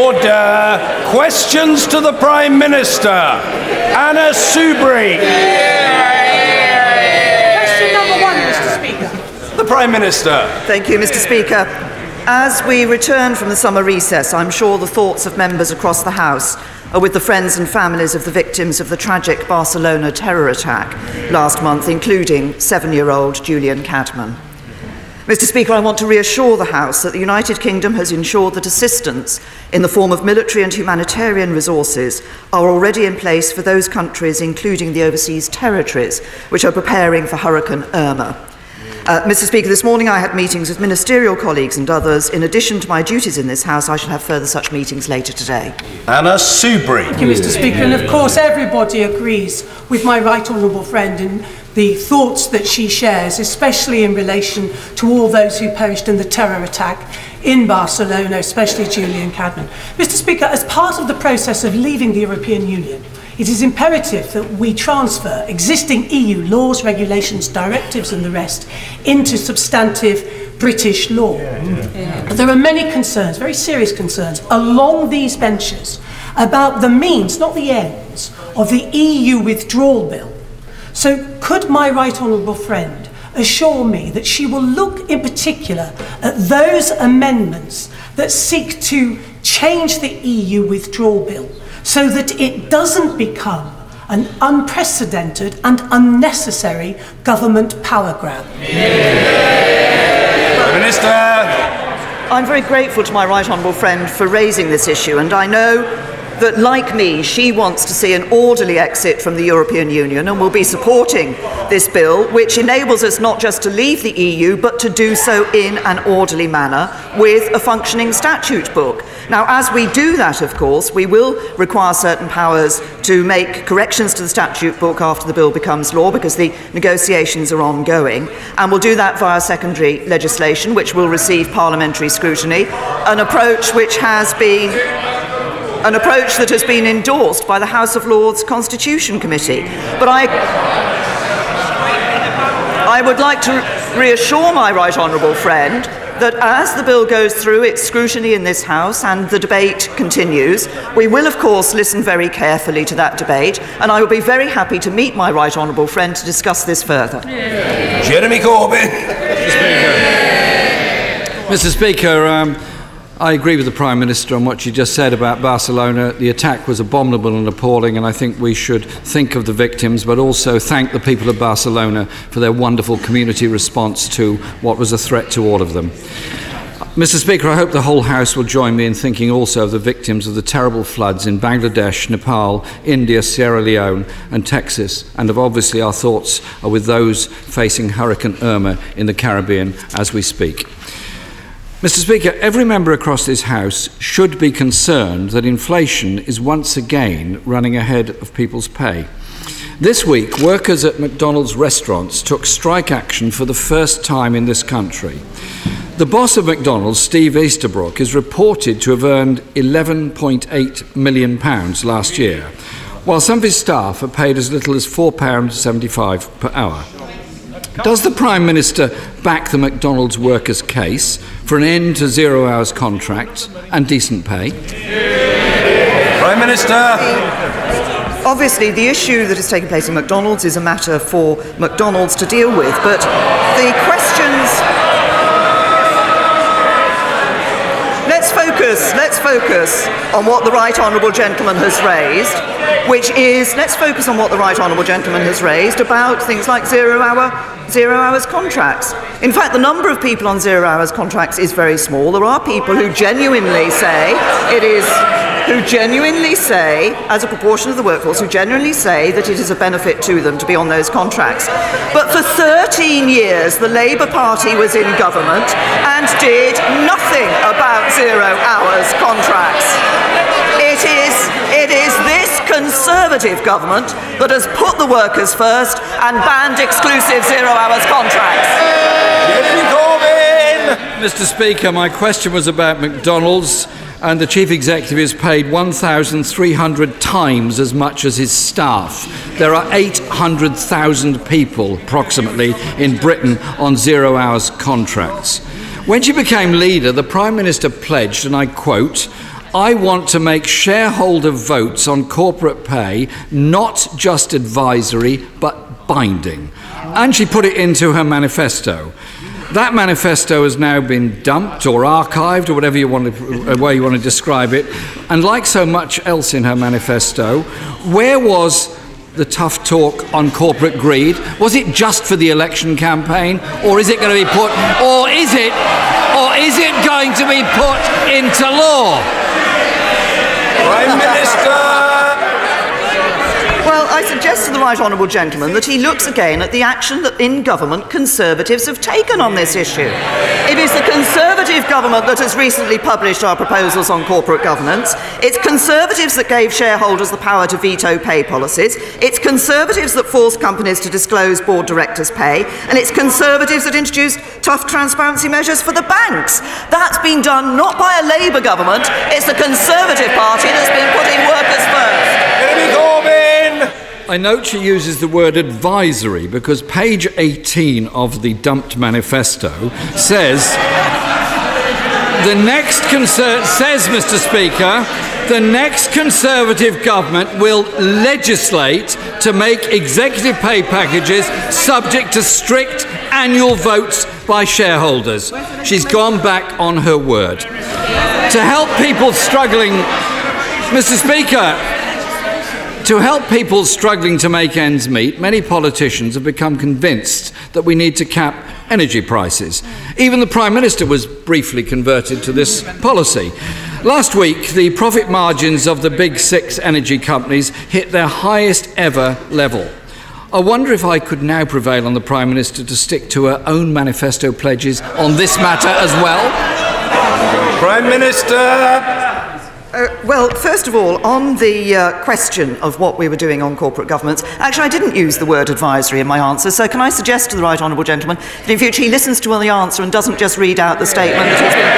Order. Questions to the Prime Minister. Anna Soubry. Question number one, Mr. Speaker. The Prime Minister. Thank you, Mr. Speaker. As we return from the summer recess, I'm sure the thoughts of members across the House are with the friends and families of the victims of the tragic Barcelona terror attack last month, including seven year old Julian Cadman. Mr. Speaker, I want to reassure the House that the United Kingdom has ensured that assistance in the form of military and humanitarian resources are already in place for those countries, including the overseas territories, which are preparing for Hurricane Irma. Uh, Mr. Speaker, this morning I had meetings with ministerial colleagues and others. In addition to my duties in this House, I shall have further such meetings later today. Anna Soubry. Thank you, Mr. Speaker. And of course, everybody agrees with my right honourable friend in the thoughts that she shares, especially in relation to all those who perished in the terror attack in Barcelona, especially Julian Cadman. Mr. Speaker, as part of the process of leaving the European Union, it is imperative that we transfer existing EU laws, regulations, directives, and the rest into substantive British law. But there are many concerns, very serious concerns, along these benches about the means, not the ends, of the EU withdrawal bill. So, could my right honourable friend assure me that she will look in particular at those amendments that seek to change the EU withdrawal bill so that it doesn't become an unprecedented and unnecessary government power grab? Prime Minister. I'm very grateful to my right honourable friend for raising this issue, and I know that, like me, she wants to see an orderly exit from the European Union and will be supporting this bill, which enables us not just to leave the EU, but to do so in an orderly manner with a functioning statute book. Now, as we do that, of course, we will require certain powers to make corrections to the statute book after the bill becomes law, because the negotiations are ongoing, and we'll do that via secondary legislation, which will receive parliamentary scrutiny, an approach which has been an approach that has been endorsed by the House of Lords Constitution Committee. But I, I would like to reassure my right honourable friend that as the bill goes through its scrutiny in this House and the debate continues, we will, of course, listen very carefully to that debate, and I will be very happy to meet my right honourable friend to discuss this further. Jeremy Corbyn. Mr. Speaker, um, I agree with the Prime Minister on what she just said about Barcelona. The attack was abominable and appalling, and I think we should think of the victims, but also thank the people of Barcelona for their wonderful community response to what was a threat to all of them. Mr. Speaker, I hope the whole House will join me in thinking also of the victims of the terrible floods in Bangladesh, Nepal, India, Sierra Leone, and Texas, and of obviously our thoughts are with those facing Hurricane Irma in the Caribbean as we speak. Mr. Speaker, every member across this House should be concerned that inflation is once again running ahead of people's pay. This week, workers at McDonald's restaurants took strike action for the first time in this country. The boss of McDonald's, Steve Easterbrook, is reported to have earned £11.8 million last year, while some of his staff are paid as little as £4.75 per hour. Does the Prime Minister back the McDonald's workers' case for an end to zero hours contracts and decent pay? Prime Minister. Obviously, the issue that has taken place in McDonald's is a matter for McDonald's to deal with, but the questions. Focus, let's focus on what the right honourable gentleman has raised, which is let's focus on what the right honourable gentleman has raised about things like zero hour zero hours contracts. In fact, the number of people on zero hours contracts is very small. There are people who genuinely say it is who genuinely say, as a proportion of the workforce, who genuinely say that it is a benefit to them to be on those contracts. But for 13 years, the Labour Party was in government and did nothing about zero hours contracts. It is, it is this Conservative government that has put the workers first and banned exclusive zero hours contracts. Mr. Speaker, my question was about McDonald's, and the chief executive is paid 1,300 times as much as his staff. There are 800,000 people, approximately, in Britain on zero hours contracts. When she became leader, the Prime Minister pledged, and I quote, I want to make shareholder votes on corporate pay not just advisory but binding. And she put it into her manifesto. That manifesto has now been dumped or archived or whatever you want to, uh, way you want to describe it. And like so much else in her manifesto, where was the tough talk on corporate greed? Was it just for the election campaign, or is it going to be put, or is it, or is it going to be put into law? Prime Minister! I suggest to the right honourable gentleman that he looks again at the action that in government Conservatives have taken on this issue. It is the Conservative government that has recently published our proposals on corporate governance. It's Conservatives that gave shareholders the power to veto pay policies. It's Conservatives that forced companies to disclose board directors' pay. And it's Conservatives that introduced tough transparency measures for the banks. That's been done not by a Labour government, it's the Conservative Party that's been putting workers first. I note she uses the word advisory because page 18 of the dumped manifesto says the next says Mr Speaker the next conservative government will legislate to make executive pay packages subject to strict annual votes by shareholders. She's gone back on her word. To help people struggling Mr Speaker, to help people struggling to make ends meet, many politicians have become convinced that we need to cap energy prices. Even the Prime Minister was briefly converted to this policy. Last week, the profit margins of the big six energy companies hit their highest ever level. I wonder if I could now prevail on the Prime Minister to stick to her own manifesto pledges on this matter as well. Prime Minister! Uh, well, first of all, on the uh, question of what we were doing on corporate governments, actually, I didn't use the word advisory in my answer, so can I suggest to the right honourable gentleman that in future he listens to the answer and doesn't just read out the statement that he's been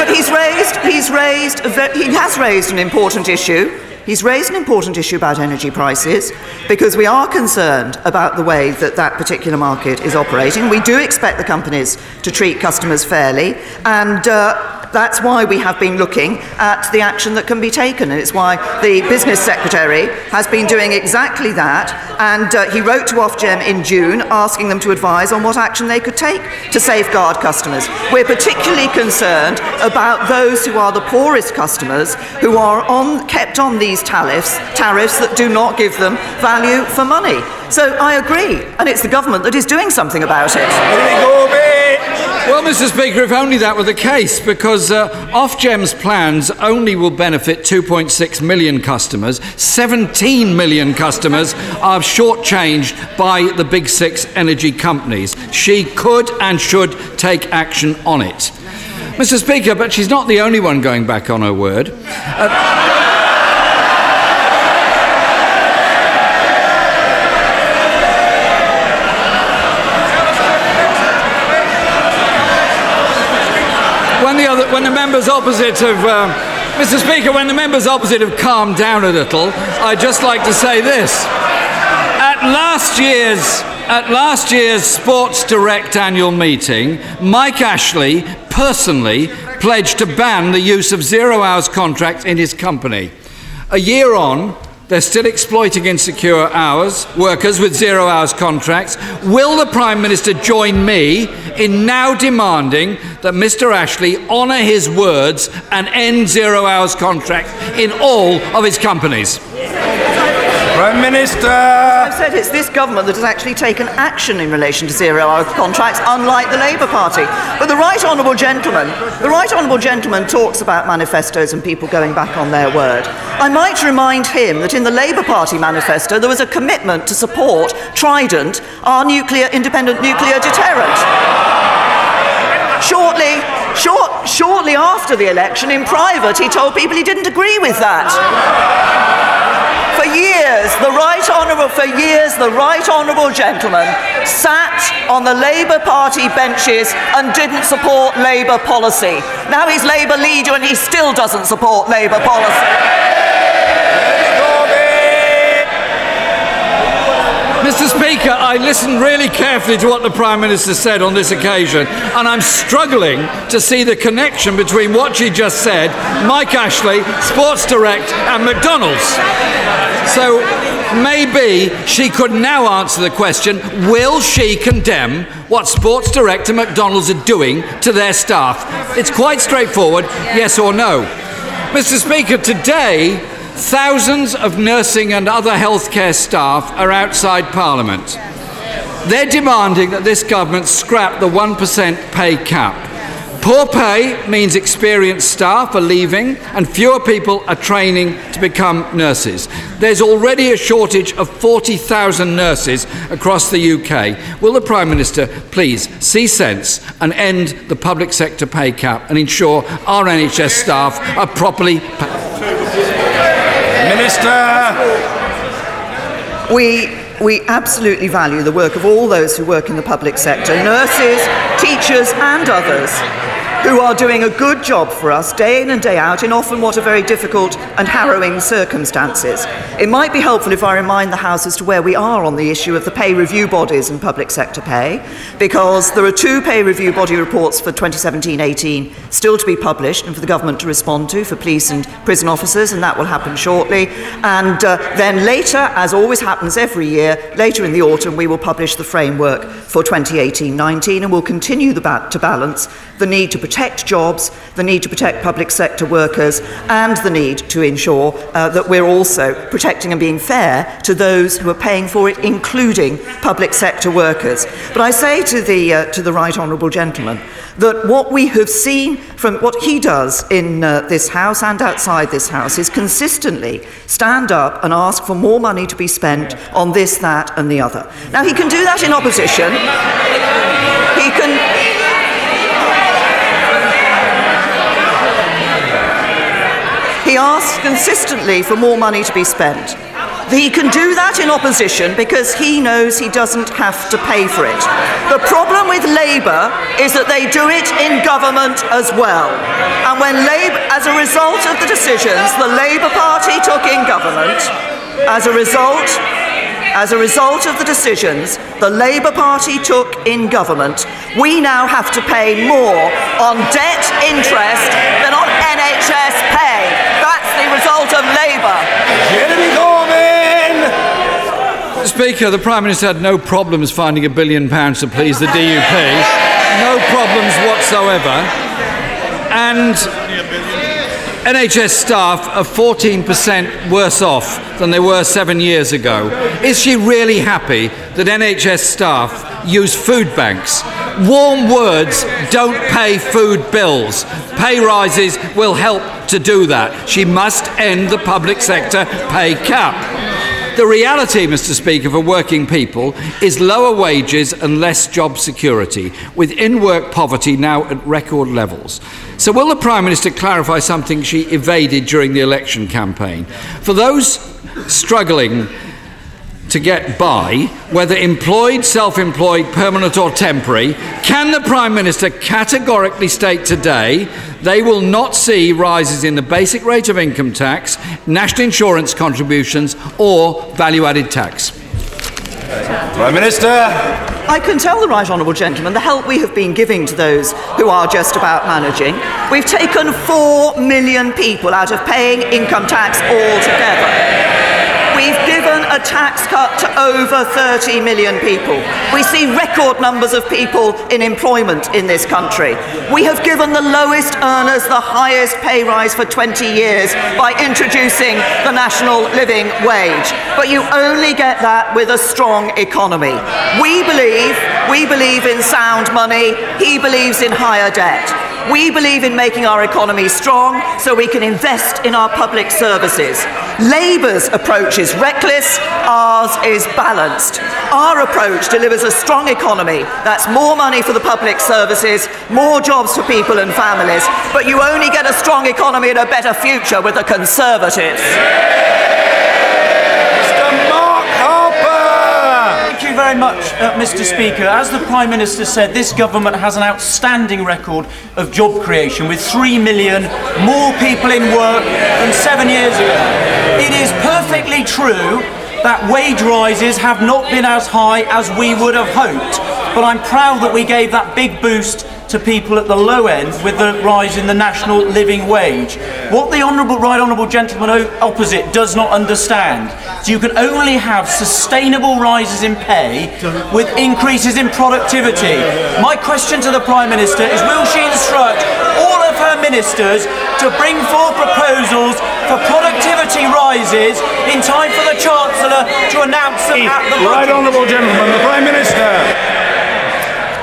But he's raised, he's raised, he has raised an important issue. He's raised an important issue about energy prices because we are concerned about the way that that particular market is operating. We do expect the companies to treat customers fairly, and uh, that's why we have been looking at the action that can be taken. And it's why the business secretary has been doing exactly that. And uh, he wrote to Ofgem in June asking them to advise on what action they could take to safeguard customers. We're particularly concerned about those who are the poorest customers who are on, kept on these tariffs, tariffs that do not give them value for money. So I agree, and it's the government that is doing something about it. Well, Mr. Speaker, if only that were the case, because uh, Ofgem's plans only will benefit 2.6 million customers. 17 million customers are shortchanged by the big six energy companies. She could and should take action on it. Mr. Speaker, but she's not the only one going back on her word. Uh, when the members opposite have, um, Mr. Speaker, when the members opposite have calmed down a little, I'd just like to say this: at last year's at last year's Sports Direct annual meeting, Mike Ashley personally pledged to ban the use of zero hours contracts in his company. A year on, they're still exploiting insecure hours, workers with zero hours contracts. Will the Prime Minister join me in now demanding that Mr. Ashley honour his words and end zero hours contracts in all of his companies? Prime Minister! As I've said it's this government that has actually taken action in relation to zero-hour contracts, unlike the Labour Party. But the right honourable gentleman, the right honourable gentleman talks about manifestos and people going back on their word. I might remind him that in the Labour Party manifesto there was a commitment to support Trident, our nuclear independent nuclear deterrent. Shortly, short, shortly after the election, in private, he told people he didn't agree with that. For years, the right honourable, for years, the right honourable gentleman sat on the Labour Party benches and didn't support Labour policy. Now he's Labour leader and he still doesn't support Labour policy. Mr. Speaker, I listened really carefully to what the Prime Minister said on this occasion, and I'm struggling to see the connection between what she just said, Mike Ashley, Sports Direct, and McDonald's. So maybe she could now answer the question will she condemn what Sports Direct and McDonald's are doing to their staff? It's quite straightforward yes or no. Mr. Speaker, today, thousands of nursing and other healthcare staff are outside Parliament. They're demanding that this government scrap the 1% pay cap. Poor pay means experienced staff are leaving and fewer people are training to become nurses. There's already a shortage of 40,000 nurses across the UK. Will the Prime Minister please see sense and end the public sector pay cap and ensure our NHS staff are properly paid? Minister! We, we absolutely value the work of all those who work in the public sector nurses, teachers, and others who are doing a good job for us day in and day out in often what are very difficult and harrowing circumstances. It might be helpful if I remind the House as to where we are on the issue of the pay review bodies and public sector pay, because there are two pay review body reports for 2017 18 still to be published and for the government to respond to for police and prison officers, and that will happen shortly. And uh, then later, as always happens every year, later in the autumn, we will publish the framework for 2018 19 and we'll continue ba- to balance the need to protect jobs, the need to protect public sector workers, and the need to ensure uh, that we're also protecting and being fair to those who are paying for it, including public sector workers. But I say to the, uh, to the right honourable gentleman that what we have seen from what he does in uh, this House and outside this House is consistently stand up and ask for more money to be spent on this, that, and the other. Now, he can do that in opposition. He can. Asks consistently for more money to be spent. He can do that in opposition because he knows he doesn't have to pay for it. The problem with Labour is that they do it in government as well. And when Labour, as a result of the decisions the Labour Party took in government, as a result as a result of the decisions the Labour Party took in government, we now have to pay more on debt interest than on NHS pay. That's the result of Labour. Jeremy Corbyn! Speaker, the Prime Minister had no problems finding a billion pounds to please the DUP. No problems whatsoever. And NHS staff are 14% worse off than they were seven years ago. Is she really happy that NHS staff use food banks? Warm words don't pay food bills. Pay rises will help to do that. She must end the public sector pay cap. The reality, Mr. Speaker, for working people is lower wages and less job security, with in work poverty now at record levels. So, will the Prime Minister clarify something she evaded during the election campaign? For those struggling to get by, whether employed, self employed, permanent, or temporary, can the Prime Minister categorically state today they will not see rises in the basic rate of income tax, national insurance contributions, or value added tax? Prime Minister! I can tell the right honourable gentleman the help we have been giving to those who are just about managing. We've taken four million people out of paying income tax altogether. A tax cut to over 30 million people. We see record numbers of people in employment in this country. We have given the lowest earners the highest pay rise for 20 years by introducing the national living wage. But you only get that with a strong economy. We believe, we believe in sound money, he believes in higher debt. We believe in making our economy strong so we can invest in our public services. Labour's approach is reckless, ours is balanced. Our approach delivers a strong economy. That's more money for the public services, more jobs for people and families. But you only get a strong economy and a better future with the Conservatives. Mr. you very much, uh, Mr. Speaker. As the Prime Minister said, this government has an outstanding record of job creation with three million more people in work than seven years ago. It is perfectly true that wage rises have not been as high as we would have hoped. But I'm proud that we gave that big boost to people at the low end with the rise in the national living wage. What the honourable right honourable gentleman opposite does not understand is you can only have sustainable rises in pay with increases in productivity. My question to the Prime Minister is will she instruct all of her ministers to bring forth proposals for productivity rises in time for the Chancellor to announce them at the Right Honourable Gentleman, the Prime Minister.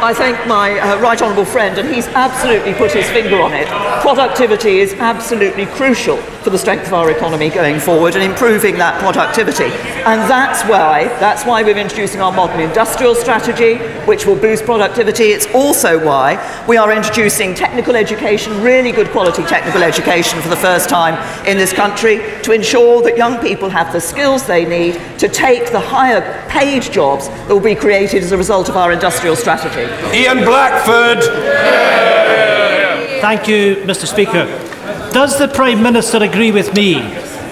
I thank my uh, right honourable friend, and he's absolutely put his finger on it. Productivity is absolutely crucial for the strength of our economy going forward and improving that productivity. And that's why that's why we're introducing our modern industrial strategy, which will boost productivity. It's also why we are introducing technical education, really good quality technical education for the first time in this country, to ensure that young people have the skills they need to take the higher paid jobs that will be created as a result of our industrial strategy. Ian Blackford. Thank you, Mr. Speaker. Does the Prime Minister agree with me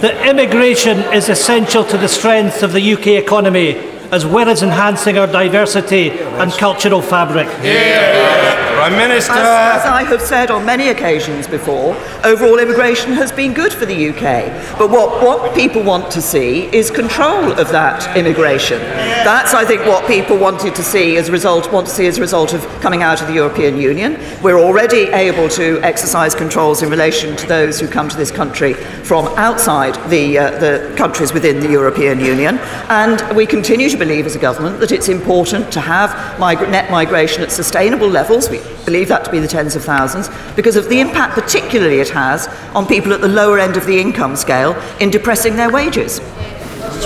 that immigration is essential to the strength of the UK economy as well as enhancing our diversity and cultural fabric? Yeah. Prime Minister. As, as, I have said on many occasions before, overall immigration has been good for the UK. But what, what people want to see is control of that immigration. That's, I think, what people wanted to see as a result, want to see as a result of coming out of the European Union. We're already able to exercise controls in relation to those who come to this country from outside the, uh, the countries within the European Union. And we continue to believe as a government that it's important to have net migration at sustainable levels. We believe that to be the tens of thousands, because of the impact particularly it has on people at the lower end of the income scale in depressing their wages.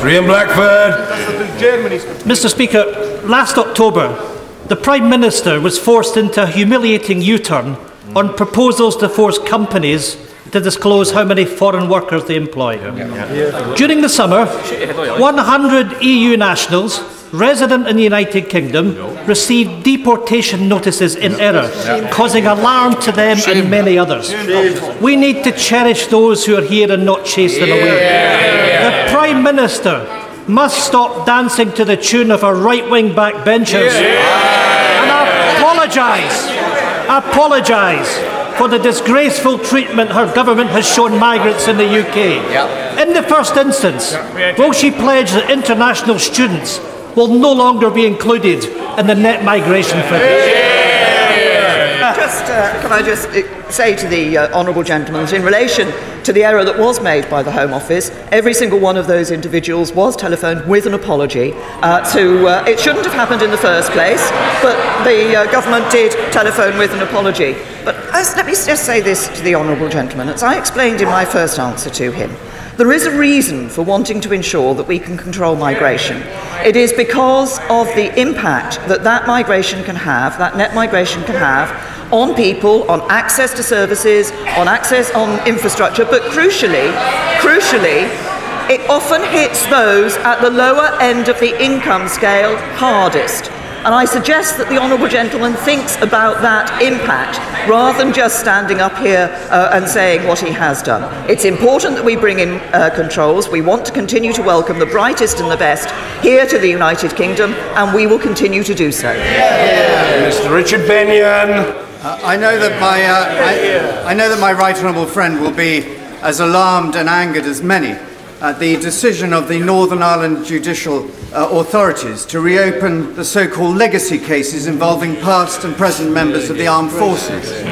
Ian Blackford. Mr. Speaker, last October, the Prime Minister was forced into a humiliating U turn on proposals to force companies to disclose how many foreign workers they employ. During the summer, 100 EU nationals resident in the United Kingdom received deportation notices in error, causing alarm to them and many others. We need to cherish those who are here and not chase them away. The Prime Minister must stop dancing to the tune of her right wing backbenchers and apologise. Apologise for the disgraceful treatment her government has shown migrants in the UK. In the first instance, will she pledge that international students will no longer be included in the net migration figures? Just, uh, can I just uh, say to the uh, honourable gentleman in relation to the error that was made by the Home Office, every single one of those individuals was telephoned with an apology. Uh, to, uh, it shouldn't have happened in the first place, but the uh, government did telephone with an apology. But as, let me just say this to the honourable gentleman. As I explained in my first answer to him, there is a reason for wanting to ensure that we can control migration. It is because of the impact that that migration can have, that net migration can have, on people, on access to services, on access on infrastructure, but crucially, crucially, it often hits those at the lower end of the income scale hardest. And I suggest that the Honourable Gentleman thinks about that impact rather than just standing up here uh, and saying what he has done. It's important that we bring in uh, controls. We want to continue to welcome the brightest and the best here to the United Kingdom, and we will continue to do so. Mr. Richard Benyon. Uh, I know that my uh, I, I know that my right honourable friend will be as alarmed and angered as many at the decision of the Northern Ireland judicial uh, authorities to reopen the so-called legacy cases involving past and present members of the armed forces.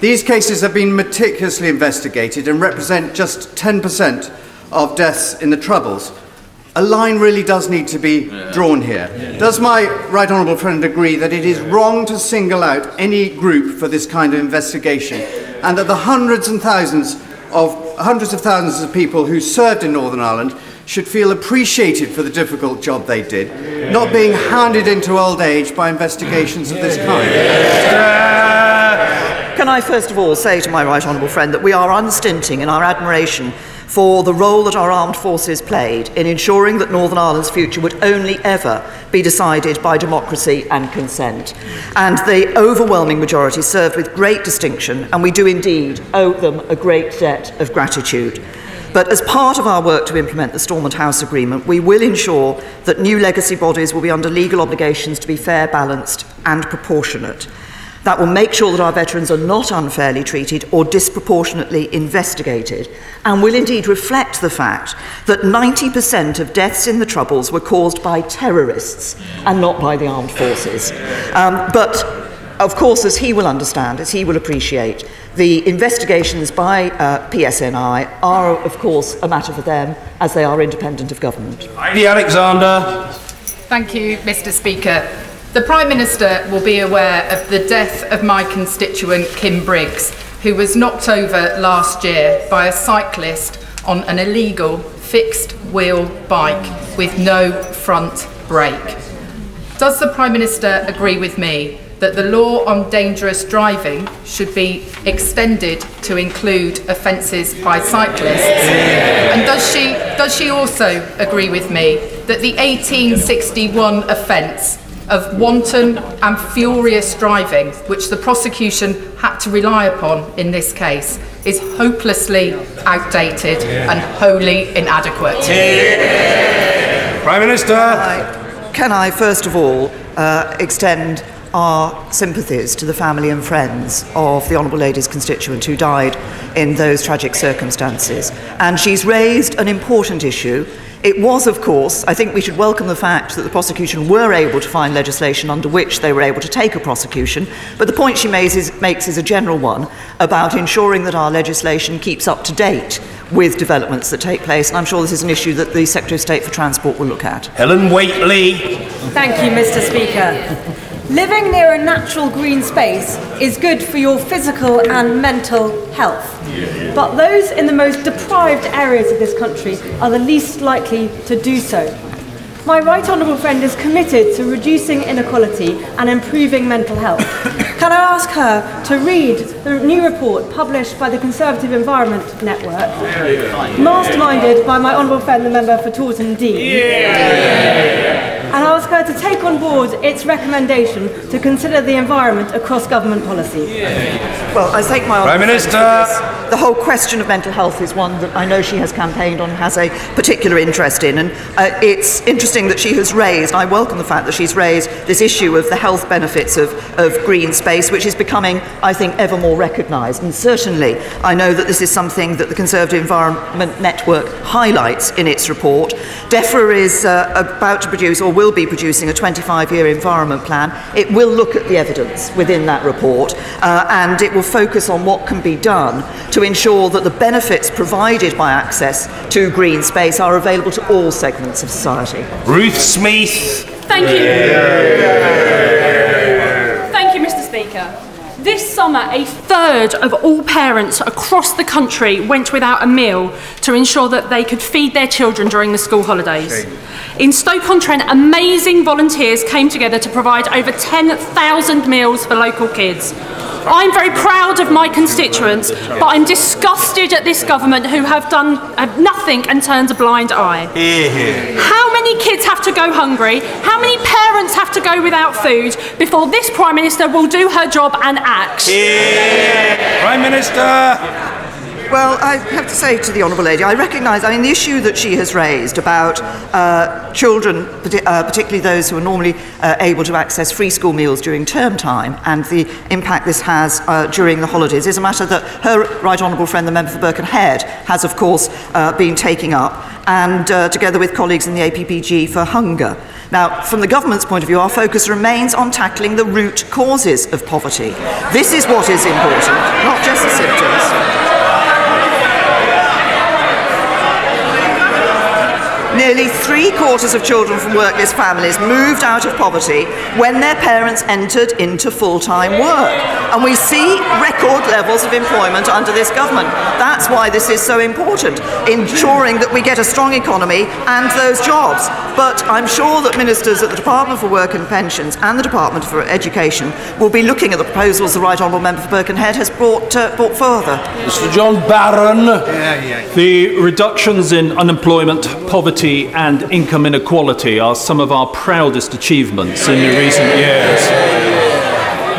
These cases have been meticulously investigated and represent just 10% of deaths in the Troubles. A line really does need to be drawn here. Does my right honourable friend agree that it is wrong to single out any group for this kind of investigation and that the hundreds and thousands of hundreds of thousands of people who served in Northern Ireland should feel appreciated for the difficult job they did, yeah. not being handed into old age by investigations of this kind. Yeah. Can I first of all say to my right honourable friend that we are unstinting in our admiration for the role that our armed forces played in ensuring that Northern Ireland's future would only ever be decided by democracy and consent. And the overwhelming majority served with great distinction, and we do indeed owe them a great debt of gratitude. But as part of our work to implement the Stormont House Agreement, we will ensure that new legacy bodies will be under legal obligations to be fair, balanced, and proportionate. That will make sure that our veterans are not unfairly treated or disproportionately investigated, and will indeed reflect the fact that 90% of deaths in the Troubles were caused by terrorists and not by the armed forces. Um, but of course, as he will understand, as he will appreciate, the investigations by uh, PSNI are, of course, a matter for them as they are independent of government. Heidi Alexander. Thank you, Mr. Speaker. The Prime Minister will be aware of the death of my constituent Kim Briggs, who was knocked over last year by a cyclist on an illegal fixed wheel bike with no front brake. Does the Prime Minister agree with me that the law on dangerous driving should be extended to include offences by cyclists? And does she, does she also agree with me that the 1861 offence of wanton and furious driving, which the prosecution had to rely upon in this case, is hopelessly outdated and wholly inadequate. Prime Minister. Can I, first of all, uh, extend our sympathies to the family and friends of the Honourable Lady's constituent who died in those tragic circumstances. And she's raised an important issue. It was, of course, I think we should welcome the fact that the prosecution were able to find legislation under which they were able to take a prosecution, but the point she makes is, makes is a general one about ensuring that our legislation keeps up to date with developments that take place, and I'm sure this is an issue that the Secretary of State for Transport will look at. Helen Waitley. Thank you, Mr Speaker. Living near a natural green space is good for your physical and mental health. But those in the most deprived areas of this country are the least likely to do so. My right honourable friend is committed to reducing inequality and improving mental health. Can I ask her to read the new report published by the Conservative Environment Network, masterminded by my honourable friend, the member for Taunton Deane? And ask her to take on board its recommendation to consider the environment across government policy. Well, I take my Prime Minister. The whole question of mental health is one that I know she has campaigned on, has a particular interest in, and uh, it's interesting that she has raised. I welcome the fact that she's raised this issue of the health benefits of, of green space, which is becoming, I think, ever more recognised. And certainly, I know that this is something that the Conservative Environment Network highlights in its report. DEFRA is uh, about to produce, or will be producing, a 25-year environment plan. It will look at the evidence within that report, uh, and it will focus on what can be done to ensure that the benefits provided by access to green space are available to all segments of society. Ruth Smeeth. Thank you. Thank you, Mr. Speaker. This summer, a third of all parents across the country went without a meal to ensure that they could feed their children during the school holidays. In Stoke-on-Trent, amazing volunteers came together to provide over 10,000 meals for local kids. I'm very proud of my constituents, but I'm disgusted at this government who have done have nothing and turned a blind eye. How many kids have to go hungry? How many parents have to go without food before this Prime Minister will do her job and act? Prime Minister. Well, I have to say to the Honourable Lady, I recognise, I mean, the issue that she has raised about uh, children, uh, particularly those who are normally uh, able to access free school meals during term time, and the impact this has uh, during the holidays, is a matter that her Right Honourable friend, the member for Birkenhead, has, of course, uh, been taking up, and uh, together with colleagues in the APPG for hunger. Now, from the government's point of view, our focus remains on tackling the root causes of poverty. This is what is important, not just the symptoms. Nearly three quarters of children from workless families moved out of poverty when their parents entered into full time work. And we see record levels of employment under this government. That's why this is so important, ensuring that we get a strong economy and those jobs. But I'm sure that ministers at the Department for Work and Pensions and the Department for Education will be looking at the proposals the Right Honourable Member for Birkenhead has brought, uh, brought further. Mr. John Baron. The reductions in unemployment, poverty, and income inequality are some of our proudest achievements in recent years.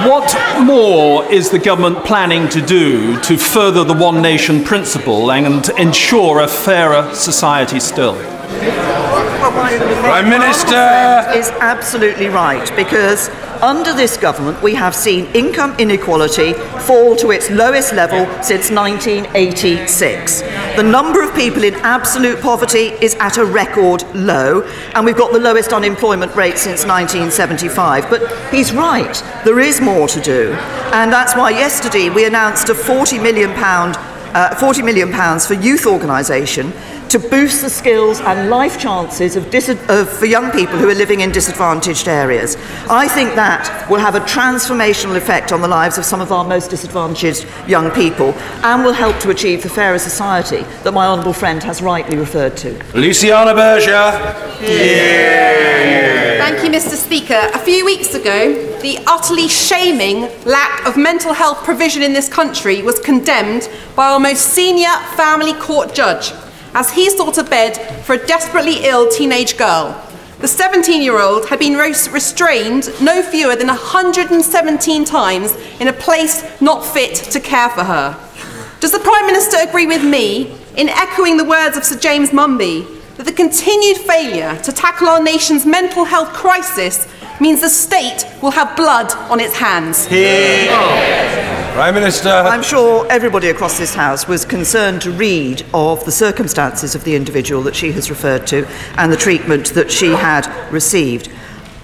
What more is the government planning to do to further the one nation principle and ensure a fairer society still? Prime Minister is absolutely right because under this government we have seen income inequality fall to its lowest level since 1986. The number of people in absolute poverty is at a record low, and we've got the lowest unemployment rate since 1975. But he's right, there is more to do, and that's why yesterday we announced a 40 million pound uh, 40 million pounds for youth organisation to boost the skills and life chances of, dis- of, for young people who are living in disadvantaged areas. I think that will have a transformational effect on the lives of some of our most disadvantaged young people and will help to achieve the fairer society that my honourable friend has rightly referred to. Luciana Berger. Thank you, Mr. Speaker. A few weeks ago, the utterly shaming lack of mental health provision in this country was condemned by our most senior family court judge as he sought a bed for a desperately ill teenage girl. The 17 year old had been restrained no fewer than 117 times in a place not fit to care for her. Does the Prime Minister agree with me in echoing the words of Sir James Munby that the continued failure to tackle our nation's mental health crisis means the state will have blood on its hands. Prime Minister. I'm sure everybody across this House was concerned to read of the circumstances of the individual that she has referred to and the treatment that she had received.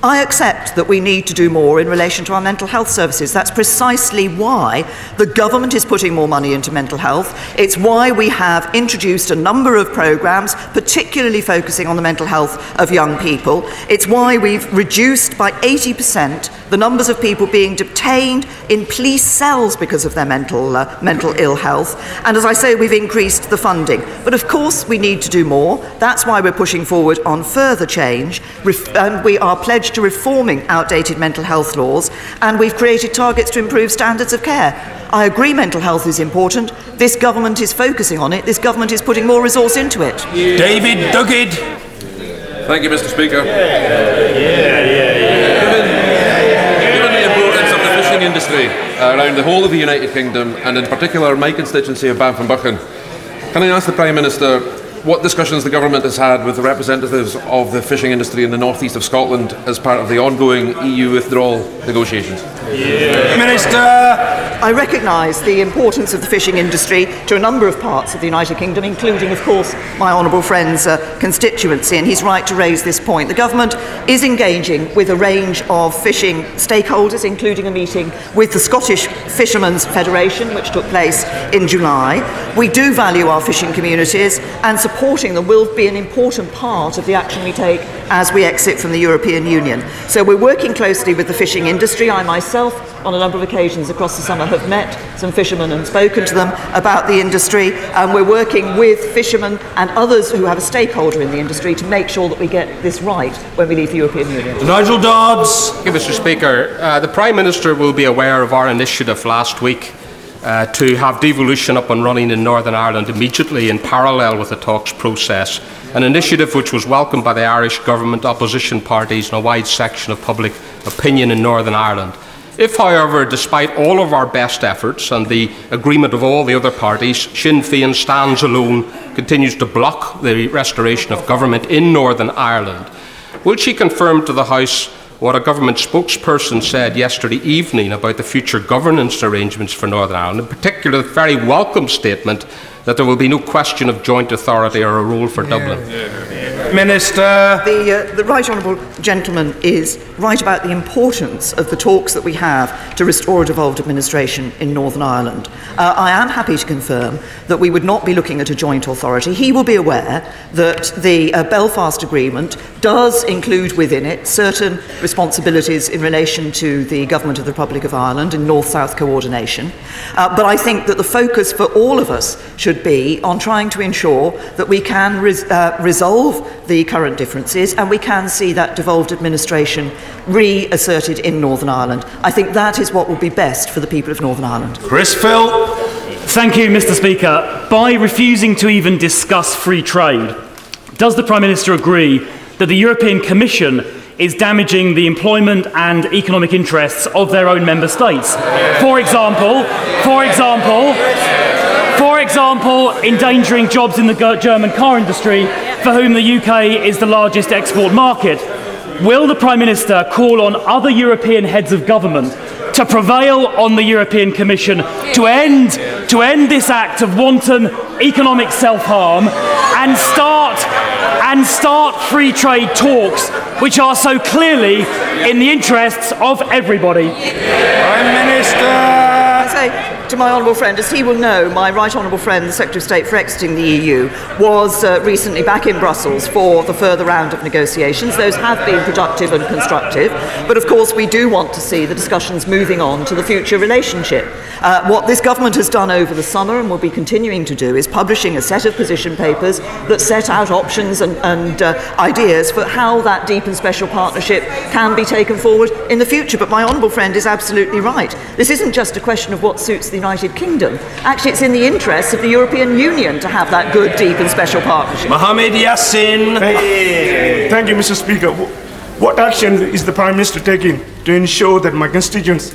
I accept that we need to do more in relation to our mental health services. That's precisely why the government is putting more money into mental health. It's why we have introduced a number of programs, particularly focusing on the mental health of young people. It's why we've reduced by 80% the numbers of people being detained in police cells because of their mental, uh, mental ill health. And as I say, we've increased the funding. But of course, we need to do more. That's why we're pushing forward on further change. Ref- and we are pledged to reforming outdated mental health laws, and we've created targets to improve standards of care. I agree mental health is important. This government is focusing on it. This government is putting more resource into it. David Duguid. Thank you, Mr. Speaker. Given industry uh, around the whole of the United Kingdom, and in particular my constituency of Banff and Buchan. can I ask the Prime Minister what discussions the government has had with the representatives of the fishing industry in the northeast of Scotland as part of the ongoing EU withdrawal negotiations? Yeah. Minister! I recognise the importance of the fishing industry to a number of parts of the United Kingdom, including, of course, my honourable friend's uh, constituency, and he's right to raise this point. The government is engaging with a range of fishing stakeholders, including a meeting with the Scottish Fishermen's Federation, which took place in July. We do value our fishing communities, and supporting them will be an important part of the action we take as we exit from the European Union. So we're working closely with the fishing industry. I myself, on a number of occasions across the summer, have met some fishermen and spoken to them about the industry. And we're working with fishermen and others who have a stakeholder in the industry to make sure that we get this right when we leave the European Union. Nigel Dodds. Thank you, Mr. Speaker. Uh, the Prime Minister will be aware of our initiative last week uh, to have devolution up and running in Northern Ireland immediately in parallel with the talks process, an initiative which was welcomed by the Irish government, opposition parties, and a wide section of public opinion in Northern Ireland. If, however, despite all of our best efforts and the agreement of all the other parties, Sinn Féin stands alone, continues to block the restoration of government in Northern Ireland, will she confirm to the House what a government spokesperson said yesterday evening about the future governance arrangements for Northern Ireland, in particular, the very welcome statement that there will be no question of joint authority or a role for yeah, Dublin. Yeah. Minister. The, uh, the Right Honourable Gentleman is right about the importance of the talks that we have to restore a devolved administration in Northern Ireland. Uh, I am happy to confirm that we would not be looking at a joint authority. He will be aware that the uh, Belfast Agreement does include within it certain responsibilities in relation to the Government of the Republic of Ireland and North South coordination. Uh, but I think that the focus for all of us should be on trying to ensure that we can res- uh, resolve the current differences, and we can see that devolved administration reasserted in Northern Ireland. I think that is what will be best for the people of Northern Ireland. Chris Philp. Thank you, Mr. Speaker. By refusing to even discuss free trade, does the Prime Minister agree that the European Commission is damaging the employment and economic interests of their own member states. For example, for example, for example, endangering jobs in the German car industry, for whom the UK is the largest export market. Will the Prime Minister call on other European heads of government to prevail on the European Commission to end, to end this act of wanton economic self-harm and start, and start free trade talks which are so clearly in the interests of everybody? Prime Minister! Say to my honourable friend, as he will know, my right honourable friend, the Secretary of State for exiting the EU, was uh, recently back in Brussels for the further round of negotiations. Those have been productive and constructive, but of course we do want to see the discussions moving on to the future relationship. Uh, what this government has done over the summer and will be continuing to do is publishing a set of position papers that set out options and, and uh, ideas for how that deep and special partnership can be taken forward in the future. But my honourable friend is absolutely right. This isn't just a question of what suits the United Kingdom. Actually, it's in the interests of the European Union to have that good, deep, and special partnership. Mohammad Yasin. Thank you, Mr. Speaker. What action is the Prime Minister taking to ensure that my constituents,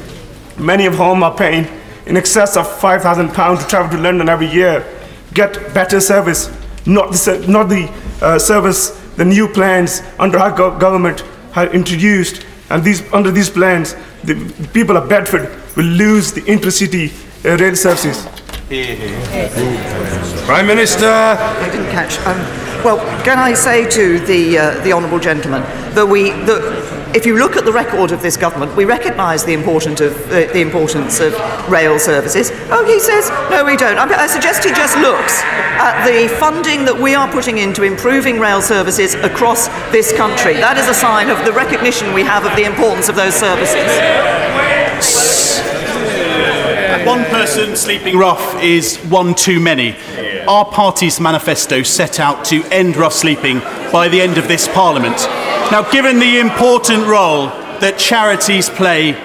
many of whom are paying in excess of £5,000 to travel to London every year, get better service, not the, not the uh, service the new plans under our go- government have introduced? And these, under these plans, the people of Bedford will lose the intercity uh, rail services. Prime Minister. I didn't catch. Um, well, can I say to the uh, the honourable gentleman that we that if you look at the record of this government, we recognise the importance of uh, the importance of rail services. Oh, he says no, we don't. I, I suggest he just looks at the funding that we are putting into improving rail services across this country. That is a sign of the recognition we have of the importance of those services. One person sleeping rough is one too many. Our party's manifesto set out to end rough sleeping by the end of this Parliament. Now, given the important role that charities play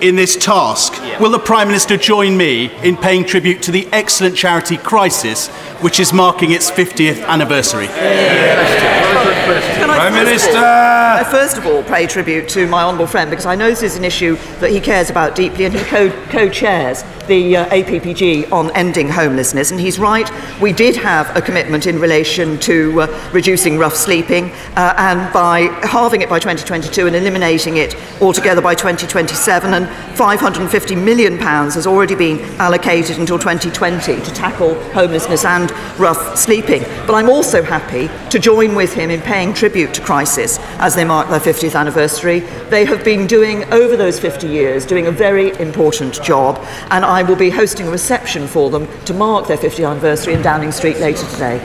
in this task, will the Prime Minister join me in paying tribute to the excellent charity Crisis, which is marking its 50th anniversary? Can I Prime Minister! all- I first of all pay tribute to my honourable friend because I know this is an issue that he cares about deeply and he co-chairs the uh, APPG on ending homelessness and he's right we did have a commitment in relation to uh, reducing rough sleeping uh, and by halving it by 2022 and eliminating it altogether by 2027 and 550 million pounds has already been allocated until 2020 to tackle homelessness and rough sleeping but I'm also happy to join with him in paying tribute to Crisis as they mark their 50th anniversary. They have been doing, over those 50 years, doing a very important job, and I will be hosting a reception for them to mark their 50th anniversary in Downing Street later today.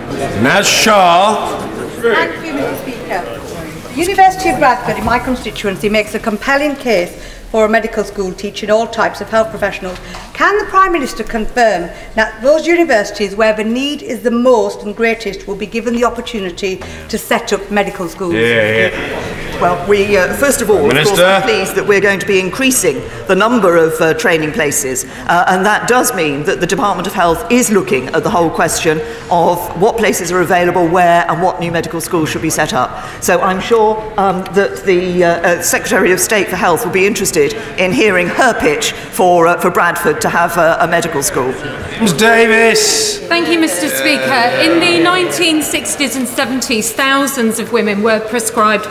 Naz Shah. Thank you, Mr. Speaker. The University of Bradford, in my constituency, makes a compelling case for a medical school teaching all types of health professionals. Can the Prime Minister confirm that those universities where the need is the most and greatest will be given the opportunity to set up medical schools? Well, we, uh, first of all, of course, Minister. I'm pleased that we're going to be increasing the number of uh, training places, uh, and that does mean that the Department of Health is looking at the whole question of what places are available where and what new medical schools should be set up. So I'm sure um, that the uh, uh, Secretary of State for Health will be interested in hearing her pitch for, uh, for Bradford to have uh, a medical school. Mims Davies. Thank you, Mr. Speaker. In the 1960s and 70s, thousands of women were prescribed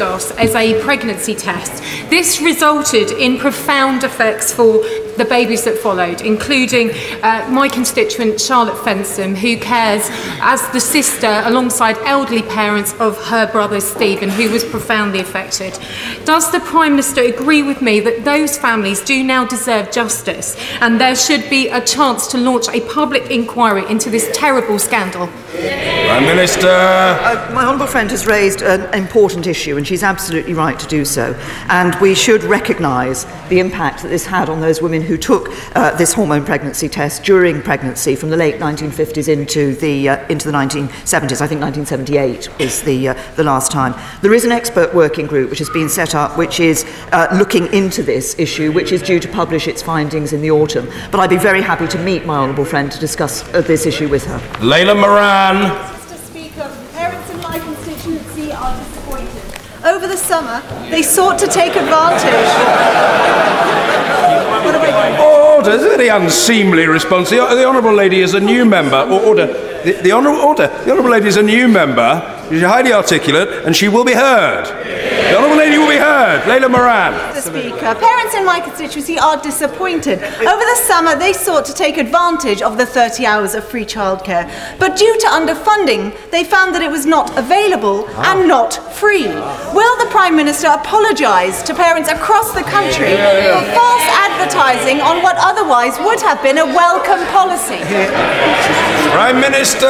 As a pregnancy test. This resulted in profound effects for the babies that followed, including uh, my constituent Charlotte Fensom, who cares as the sister alongside elderly parents of her brother Stephen, who was profoundly affected. Does the Prime Minister agree with me that those families do now deserve justice and there should be a chance to launch a public inquiry into this terrible scandal? Prime Minister. Uh, my honourable friend has raised an important issue, and she's absolutely right to do so. And we should recognise the impact that this had on those women who took uh, this hormone pregnancy test during pregnancy from the late 1950s into the uh, into the 1970s. I think 1978 was the uh, the last time. There is an expert working group which has been set up, which is uh, looking into this issue, which is due to publish its findings in the autumn. But I'd be very happy to meet my honourable friend to discuss uh, this issue with her. Layla Moran. Mr. Speaker, parents in my constituency are disappointed. Over the summer, they sought to take advantage. Order, it's a very unseemly response. The, the Honourable Lady is a new member. Or- Order. The, the Honourable Order. The Honourable Lady is a new member. She's highly articulate, and she will be heard. The Honourable Lady will be heard. Layla Moran. Mr. Speaker, parents in my constituency are disappointed. Over the summer, they sought to take advantage of the 30 hours of free childcare. But due to underfunding, they found that it was not available and not free. Will the Prime Minister apologise to parents across the country for false advertising on what otherwise would have been a welcome policy? Prime Minister.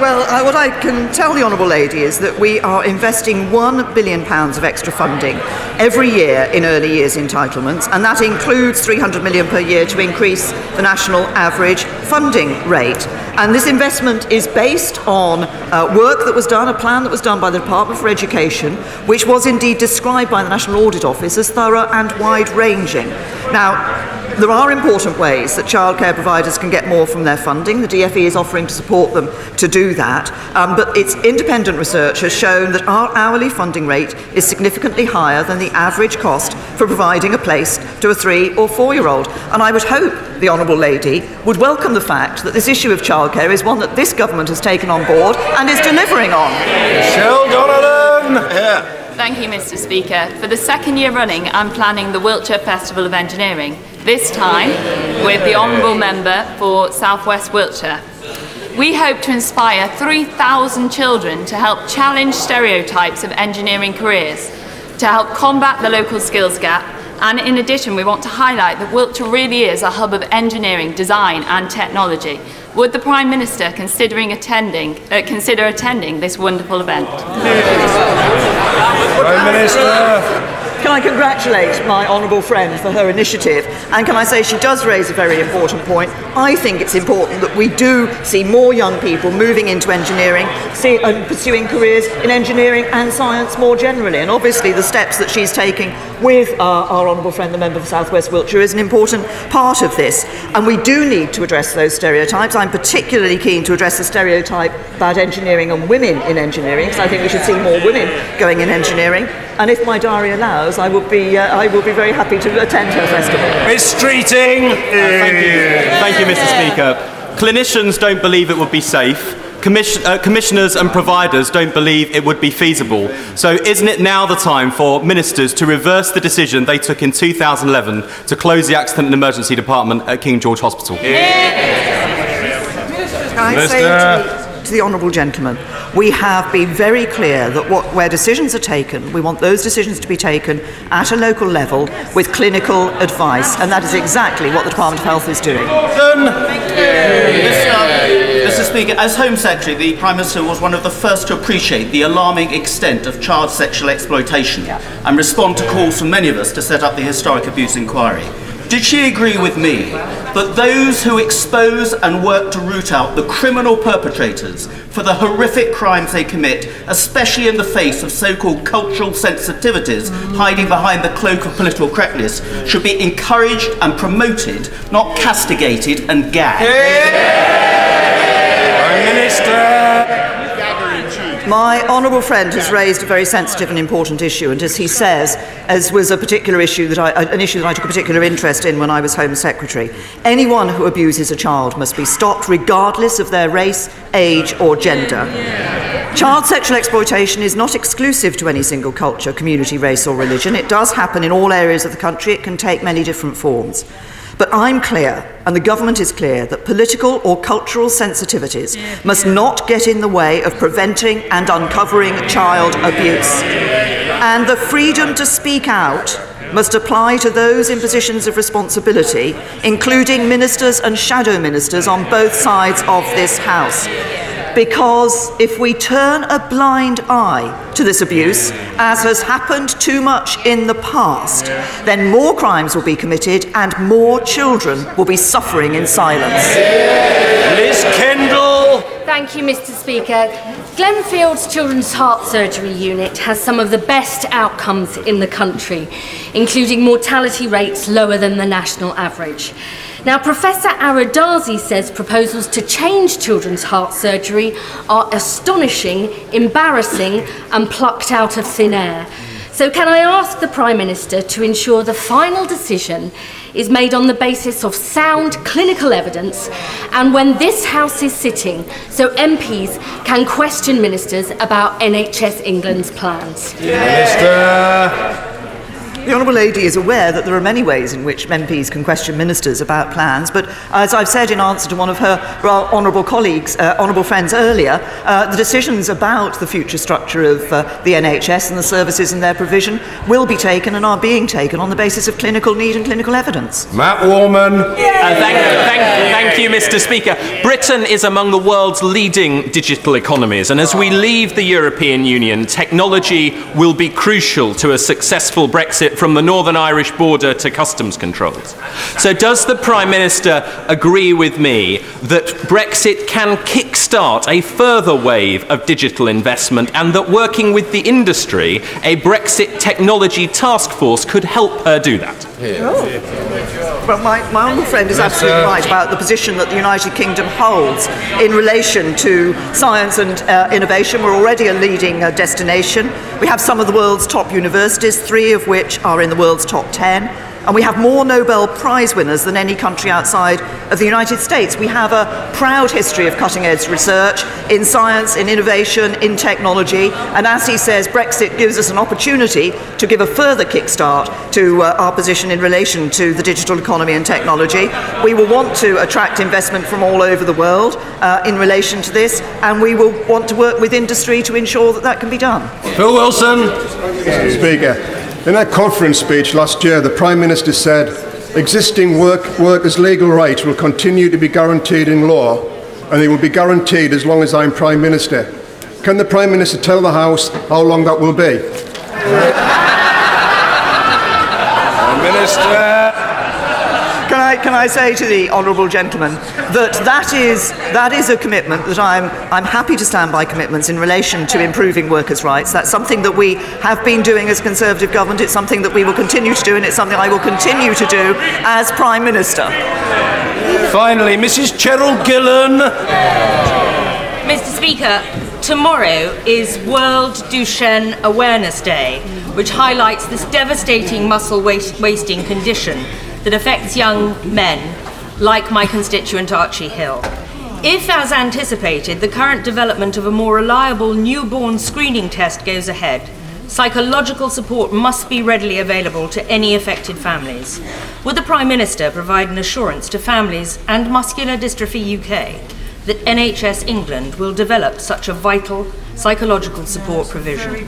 Well, uh, what I can tell the Honourable Lady is that we are investing £1 billion of extra funding every year in early years entitlements, and that includes £300 million per year to increase the national average funding rate. And this investment is based on uh, work that was done, a plan that was done by the Department for Education, which was indeed described by the National Audit Office as thorough and wide ranging. Now, there are important ways that childcare providers can get more from their funding. The DFE is offering to support them to do that. Um, but its independent research has shown that our hourly funding rate is significantly higher than the average cost for providing a place to a three or four year old. And I would hope the Honourable Lady would welcome the fact that this issue of childcare is one that this government has taken on board and is delivering on. Michelle Donelan. Thank you, Mr. Speaker. For the second year running, I'm planning the Wiltshire Festival of Engineering, this time with the Honourable Member for South West Wiltshire. We hope to inspire 3,000 children to help challenge stereotypes of engineering careers, to help combat the local skills gap, and in addition, we want to highlight that Wiltshire really is a hub of engineering, design, and technology. Would the Prime Minister considering attending, uh, consider attending this wonderful event? Prime Minister. Can I congratulate my honourable friend for her initiative? And can I say she does raise a very important point? I think it's important that we do see more young people moving into engineering, see, and pursuing careers in engineering and science more generally. And obviously, the steps that she's taking with uh, our honourable friend, the member for South West Wiltshire, is an important part of this. And we do need to address those stereotypes. I'm particularly keen to address the stereotype about engineering and women in engineering, because I think we should see more women going in engineering. And if my diary allows, I will be, uh, I will be very happy to attend her festival. Wes Streeting. Thank you. Thank you, Mr. Speaker. Clinicians don't believe it would be safe. Commission, uh, commissioners and providers don't believe it would be feasible. So, isn't it now the time for ministers to reverse the decision they took in 2011 to close the Accident and Emergency Department at King George Hospital? Can I say to the, to the honourable gentleman, we have been very clear that what, where decisions are taken, we want those decisions to be taken at a local level with clinical advice, and that is exactly what the Department of Health is doing. Mr. Mr. Speaker, as Home Secretary, the Prime Minister was one of the first to appreciate the alarming extent of child sexual exploitation and respond to calls from many of us to set up the Historic Abuse Inquiry. Did she agree with me that those who expose and work to root out the criminal perpetrators for the horrific crimes they commit, especially in the face of so called cultural sensitivities hiding behind the cloak of political correctness, should be encouraged and promoted, not castigated and gagged? Prime Minister. My honourable friend has raised a very sensitive and important issue, and as he says, as was a particular issue that I, an issue that I took a particular interest in when I was Home Secretary. Anyone who abuses a child must be stopped, regardless of their race, age, or gender. Child sexual exploitation is not exclusive to any single culture, community, race, or religion. It does happen in all areas of the country. It can take many different forms. But I'm clear, and the government is clear, that political or cultural sensitivities must not get in the way of preventing and uncovering child abuse. And the freedom to speak out must apply to those in positions of responsibility, including ministers and shadow ministers on both sides of this House. Because if we turn a blind eye to this abuse, as has happened too much in the past, then more crimes will be committed and more children will be suffering in silence. Liz Kendall. Thank you, Mr. Speaker. Glenfield's Children's Heart Surgery Unit has some of the best outcomes in the country, including mortality rates lower than the national average. Now, Professor Ara Darzi says proposals to change children's heart surgery are astonishing, embarrassing, and plucked out of thin air. So, can I ask the Prime Minister to ensure the final decision is made on the basis of sound clinical evidence and when this House is sitting so MPs can question ministers about NHS England's plans? Minister. The Honourable Lady is aware that there are many ways in which MPs can question ministers about plans, but as I've said in answer to one of her honourable colleagues, uh, honourable friends earlier, uh, the decisions about the future structure of uh, the NHS and the services and their provision will be taken and are being taken on the basis of clinical need and clinical evidence. Matt Warman. Uh, thank, thank, thank you, Mr. Speaker. Britain is among the world's leading digital economies, and as we leave the European Union, technology will be crucial to a successful Brexit from the Northern Irish border to customs controls. So, does the Prime Minister agree with me that Brexit can kickstart a further wave of digital investment and that working with the industry, a Brexit technology task force could help her do that? Well, my, my honourable friend is absolutely right about the position that the United Kingdom holds in relation to science and uh, innovation. We're already a leading uh, destination. We have some of the world's top universities, three of which are in the world's top 10. And we have more Nobel Prize winners than any country outside of the United States. We have a proud history of cutting edge research in science, in innovation, in technology. And as he says, Brexit gives us an opportunity to give a further kickstart to uh, our position in relation to the digital economy and technology. We will want to attract investment from all over the world uh, in relation to this, and we will want to work with industry to ensure that that can be done. Phil Wilson. Mr. Speaker, in a conference speech last year, the Prime Minister said existing work, workers' legal rights will continue to be guaranteed in law and they will be guaranteed as long as I'm Prime Minister. Can the Prime Minister tell the House how long that will be? Minister. Can I, say to the honourable gentleman that that is, that is a commitment that I'm, I'm happy to stand by commitments in relation to improving workers' rights. That's something that we have been doing as Conservative government. It's something that we will continue to do, and it's something I will continue to do as Prime Minister. Finally, Mrs. Cheryl Gillan. Mr. Speaker, tomorrow is World Duchenne Awareness Day, which highlights this devastating muscle waste- wasting condition that affects young men, like my constituent Archie Hill. If, as anticipated, the current development of a more reliable newborn screening test goes ahead, psychological support must be readily available to any affected families. Would the Prime Minister provide an assurance to families and Muscular Dystrophy UK that NHS England will develop such a vital psychological support provision?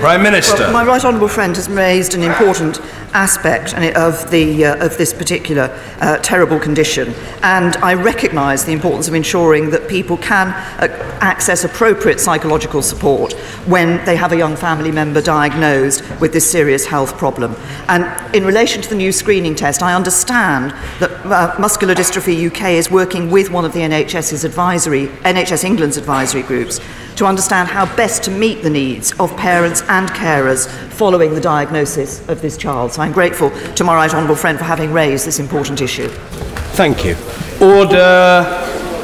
Prime Minister. Well, my right honourable friend has raised an important aspect of, the, uh, of this particular uh, terrible condition, and I recognise the importance of ensuring that people can uh, access appropriate psychological support when they have a young family member diagnosed with this serious health problem. And in relation to the new screening test, I understand that uh, Muscular Dystrophy UK is working with one of the NHS's advisory, NHS England's advisory groups to understand how best to meet the needs of parents and carers following the diagnosis of this child. So I'm grateful to my right honourable friend for having raised this important issue. Thank you. Order.